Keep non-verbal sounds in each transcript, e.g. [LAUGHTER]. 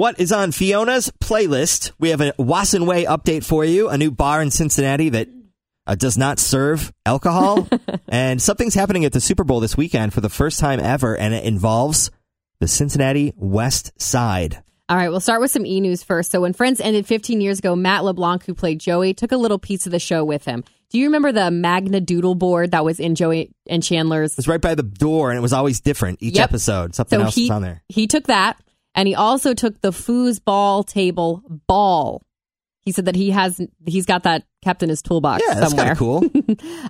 What is on Fiona's playlist? We have a Wasson Way update for you, a new bar in Cincinnati that uh, does not serve alcohol. [LAUGHS] and something's happening at the Super Bowl this weekend for the first time ever, and it involves the Cincinnati West Side. All right, we'll start with some e news first. So, when Friends ended 15 years ago, Matt LeBlanc, who played Joey, took a little piece of the show with him. Do you remember the Magna Doodle board that was in Joey and Chandler's? It was right by the door, and it was always different each Yep. episode. Something So else he was on there. he took that, and he also took the foosball table ball. He said that he has he's got that kept in his toolbox Yeah, that's somewhere. cool. [LAUGHS]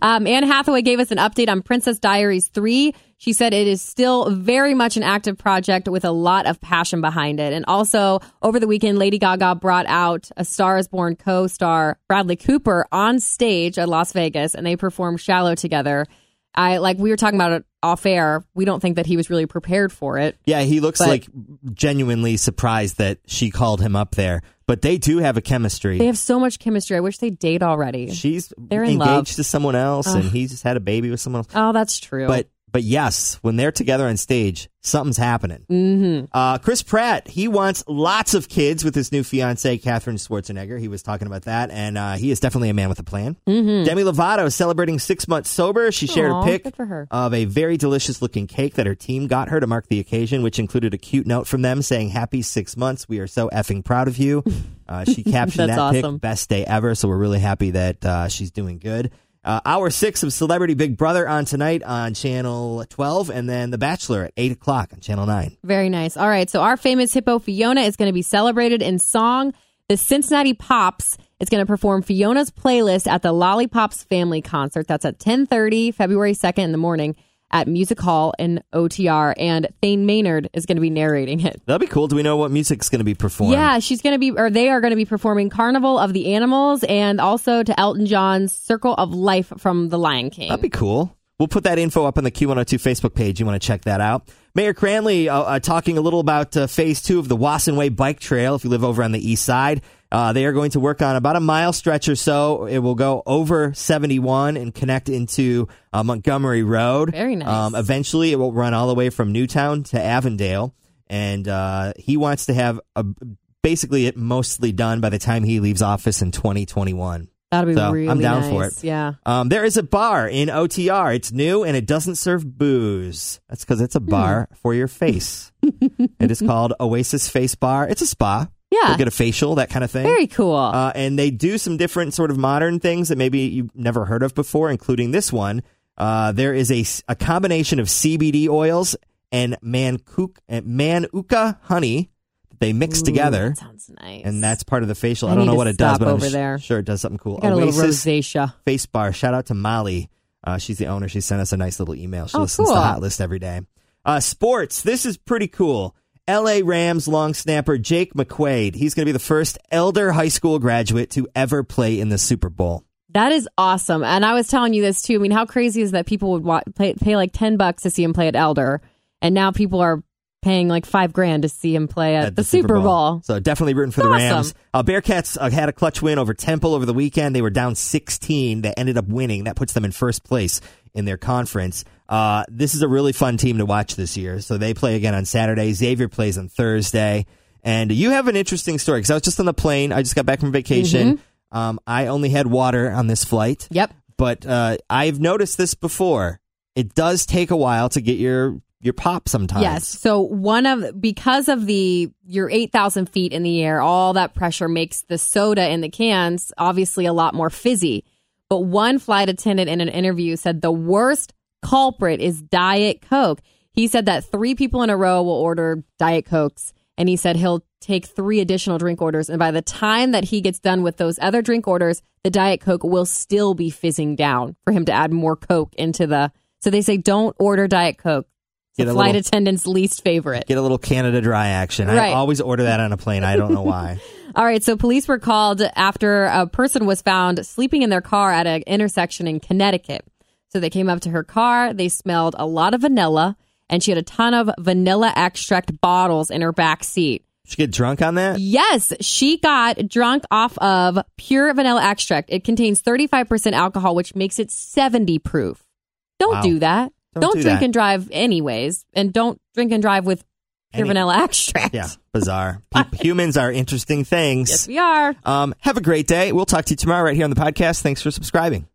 Um, Anne Hathaway gave us an update on Princess Diaries 3. She said it is still very much an active project with a lot of passion behind it. And also, over the weekend, Lady Gaga brought out a Star is Born co star, Bradley Cooper, on stage at Las Vegas, and they performed Shallow together. I like we were talking about it off air. We don't think that he was really prepared for it. Yeah, he looks But- like genuinely surprised that she called him up there. But they do have a chemistry. They have so much chemistry. I wish they date already. She's They're engaged love. to someone else, and he's just had a baby with someone else. Oh, that's true. But but yes, when they're together on stage, something's happening. Mm-hmm. Uh, Chris Pratt, he wants lots of kids with his new fiancee, Katherine Schwarzenegger. He was talking about that, and uh, he is definitely a man with a plan. Mm-hmm. Demi Lovato is celebrating six months sober. She shared Aw, a pic for her. of a very delicious looking cake that her team got her to mark the occasion, which included a cute note from them saying, Happy six months. We are so effing proud of you. [LAUGHS] Uh, she captioned that awesome. pic, best day ever. So we're really happy that uh, she's doing good. Uh, hour six of Celebrity Big Brother on tonight on Channel 12, and then The Bachelor at 8 o'clock on Channel 9. Very nice. All right. So our famous hippo Fiona is going to be celebrated in song. The Cincinnati Pops is going to perform Fiona's playlist at the Lollipops Family Concert. That's at 10:30 February 2nd in the morning at Music Hall in OTR and Thane Maynard is going to be narrating it. That'd be cool. Do we know what music's going to be performed? Yeah, she's going to be or they are going to be performing Carnival of the Animals and also to Elton John's Circle of Life from The Lion King. That'd be cool. We'll put that info up on the Q102 Facebook page. You want to check that out. Mayor Cranley uh, uh, talking a little about uh, phase two of the Wasson Way Bike Trail. If you live over on the east side, uh, they are going to work on about a mile stretch or so. It will go over 71 and connect into uh, Montgomery Road. Very nice. Um, eventually, it will run all the way from Newtown to Avondale. And uh, he wants to have a, basically it mostly done by the time he leaves office in 2021. That'll be So, really I'm down for it. Yeah. Um, there is a bar in OTR. It's new and it doesn't serve booze. That's because it's a bar for your face. [LAUGHS] it is called Oasis Face Bar. It's a spa. Yeah. You'll get a facial, that kind of thing. Very cool. Uh, and they do some different sort of modern things that maybe you've never heard of before, including this one. Uh, there is a, a combination of CBD oils and mancook, manuka honey they mix Ooh, together. That sounds nice. And that's part of the facial. I I, don't know what it does, but I'm over there. sure it does something cool. I got a little rosacea. Face Bar. Shout out to Molly. Uh, she's the owner. She sent us a nice little email. She Oh, listens to. Hot List every day. Uh, sports. This is pretty cool. L.A. Rams long snapper Jake McQuaide. He's going to be the first Elder High School graduate to ever play in the Super Bowl. That is awesome. And I was telling you this too. I mean, how crazy is that people would wa- pay, pay like 10 bucks to see him play at Elder, and now people are paying like five grand to see him play at, the, Super Bowl. So definitely rooting for the Awesome. Rams. Uh, Bearcats uh, had a clutch win over Temple over the weekend. They were down 16. They ended up winning. That puts them in first place in their conference. Uh, this is a really fun team to watch this year. So they play again on Saturday. Xavier plays on Thursday. And you have an interesting story because I was just on the plane. I just got back from vacation. Mm-hmm. Um, I only had water on this flight. Yep. But uh, I've noticed this before. It does take a while to get your your pop sometimes. Yes. So one of because of the you're eight thousand feet in the air, all that pressure makes the soda in the cans obviously a lot more fizzy. But one flight attendant in an interview said the worst culprit is Diet Coke. He said that three people in a row will order Diet Cokes, and he said he'll take three additional drink orders. And by the time that he gets done with those other drink orders, the Diet Coke will still be fizzing down for him to add more Coke into the. So they say don't order Diet Coke. Get The a flight little- attendant's least favorite. Get a little Canada Dry action. I always order that on a plane. I don't know why. [LAUGHS] All right, so police were called after a person was found sleeping in their car at an intersection in Connecticut. So they came up to her car, they smelled a lot of vanilla, and she had a ton of vanilla extract bottles in her back seat. She get drunk on that? Yes, she got drunk off of pure vanilla extract. It contains 35% alcohol, which makes it 70 proof. Don't Wow. do that. Don't Don't, do drink that. and drive anyways, and don't drink and drive with Pure Any- vanilla [LAUGHS] extract. Yeah, bizarre. [LAUGHS] Humans are interesting things. Yes, we are. Um, have a great day. We'll talk to you tomorrow right here on the podcast. Thanks for subscribing.